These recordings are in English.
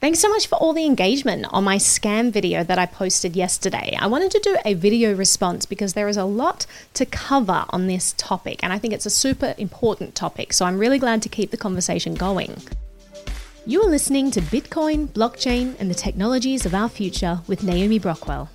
Thanks so much for all the engagement on my scam video that I posted yesterday. I wanted to do a video response because there is a lot to cover on this topic, and I think it's a super important topic, so I'm really glad to keep the conversation going. You are listening to Bitcoin, blockchain, and the technologies of our future with Naomi Brockwell.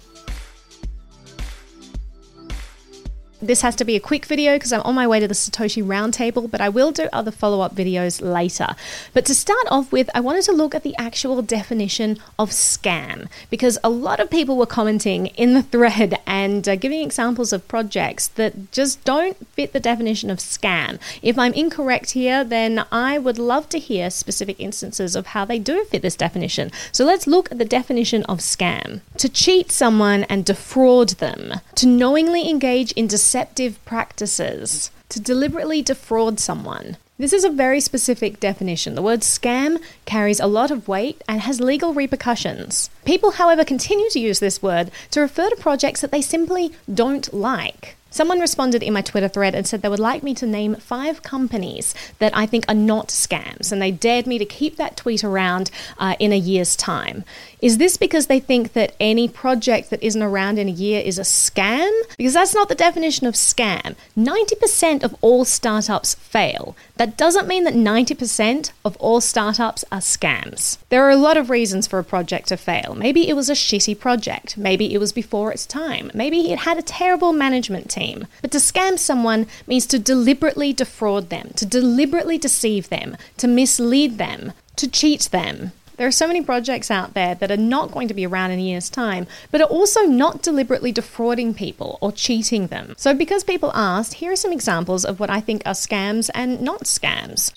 This has to be a quick video because I'm on my way to the Satoshi Roundtable, but I will do other follow up videos later. But to start off with, I wanted to look at the actual definition of scam because a lot of people were commenting in the thread and uh, giving examples of projects that just don't fit the definition of scam. If I'm incorrect here, then I would love to hear specific instances of how they do fit this definition. So let's look at the definition of scam to cheat someone and defraud them, to knowingly engage in deception deceptive practices to deliberately defraud someone. This is a very specific definition. The word scam carries a lot of weight and has legal repercussions. People, however, continue to use this word to refer to projects that they simply don't like. Someone responded in my Twitter thread and said they would like me to name five companies that I think are not scams, and they dared me to keep that tweet around uh, in a year's time. Is this because they think that any project that isn't around in a year is a scam? Because that's not the definition of scam. 90% of all startups fail. That doesn't mean that 90% of all startups are scams. There are a lot of reasons for a project to fail. Maybe it was a shitty project. Maybe it was before its time. Maybe it had a terrible management team. But to scam someone means to deliberately defraud them, to deliberately deceive them, to mislead them, to cheat them. There are so many projects out there that are not going to be around in a year's time, but are also not deliberately defrauding people or cheating them. So, because people asked, here are some examples of what I think are scams and not scams.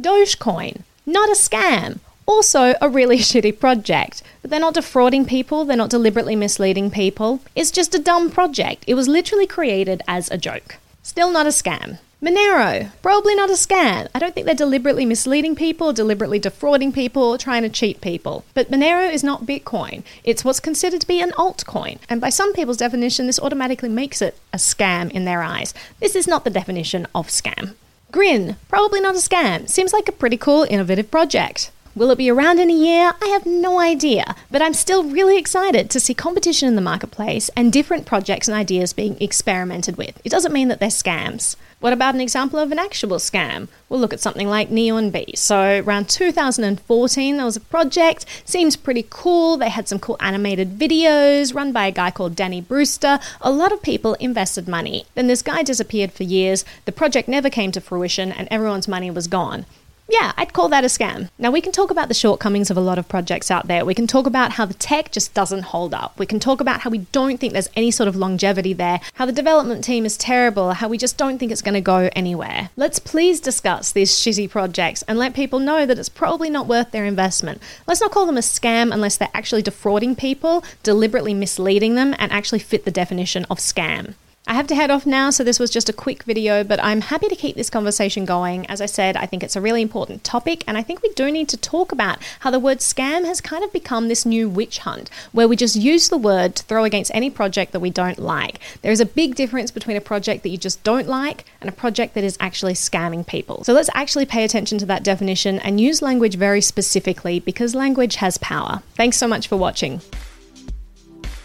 Dogecoin, not a scam also a really shitty project. But they're not defrauding people, they're not deliberately misleading people. It's just a dumb project. It was literally created as a joke. Still not a scam. Monero, probably not a scam. I don't think they're deliberately misleading people, deliberately defrauding people, trying to cheat people. But Monero is not Bitcoin. It's what's considered to be an altcoin. And by some people's definition, this automatically makes it a scam in their eyes. This is not the definition of scam. Grin, probably not a scam. Seems like a pretty cool, innovative project. Will it be around in a year? I have no idea, but I'm still really excited to see competition in the marketplace and different projects and ideas being experimented with. It doesn't mean that they're scams. What about an example of an actual scam? We'll look at something like Neo & Bee. So, around 2014, there was a project, seems pretty cool. They had some cool animated videos run by a guy called Danny Brewster. A lot of people invested money. Then this guy disappeared for years, the project never came to fruition, and everyone's money was gone. Yeah, I'd call that a scam. Now, we can talk about the shortcomings of a lot of projects out there. We can talk about how the tech just doesn't hold up. We can talk about how we don't think there's any sort of longevity there, how the development team is terrible, how we just don't think it's going to go anywhere. Let's please discuss these shitty projects and let people know that it's probably not worth their investment. Let's not call them a scam unless they're actually defrauding people, deliberately misleading them, and actually fit the definition of scam. I have to head off now, so this was just a quick video, but I'm happy to keep this conversation going. As I said, I think it's a really important topic, and I think we do need to talk about how the word scam has kind of become this new witch hunt, where we just use the word to throw against any project that we don't like. There is a big difference between a project that you just don't like and a project that is actually scamming people. So let's actually pay attention to that definition and use language very specifically because language has power. Thanks so much for watching.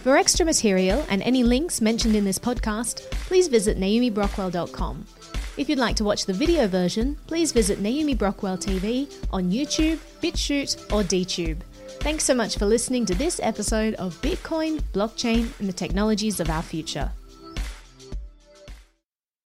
For extra material and any links mentioned in this podcast, please visit naomibrockwell.com. If you'd like to watch the video version, please visit Naomi Brockwell TV on YouTube, BitChute, or DTube. Thanks so much for listening to this episode of Bitcoin, blockchain, and the technologies of our future.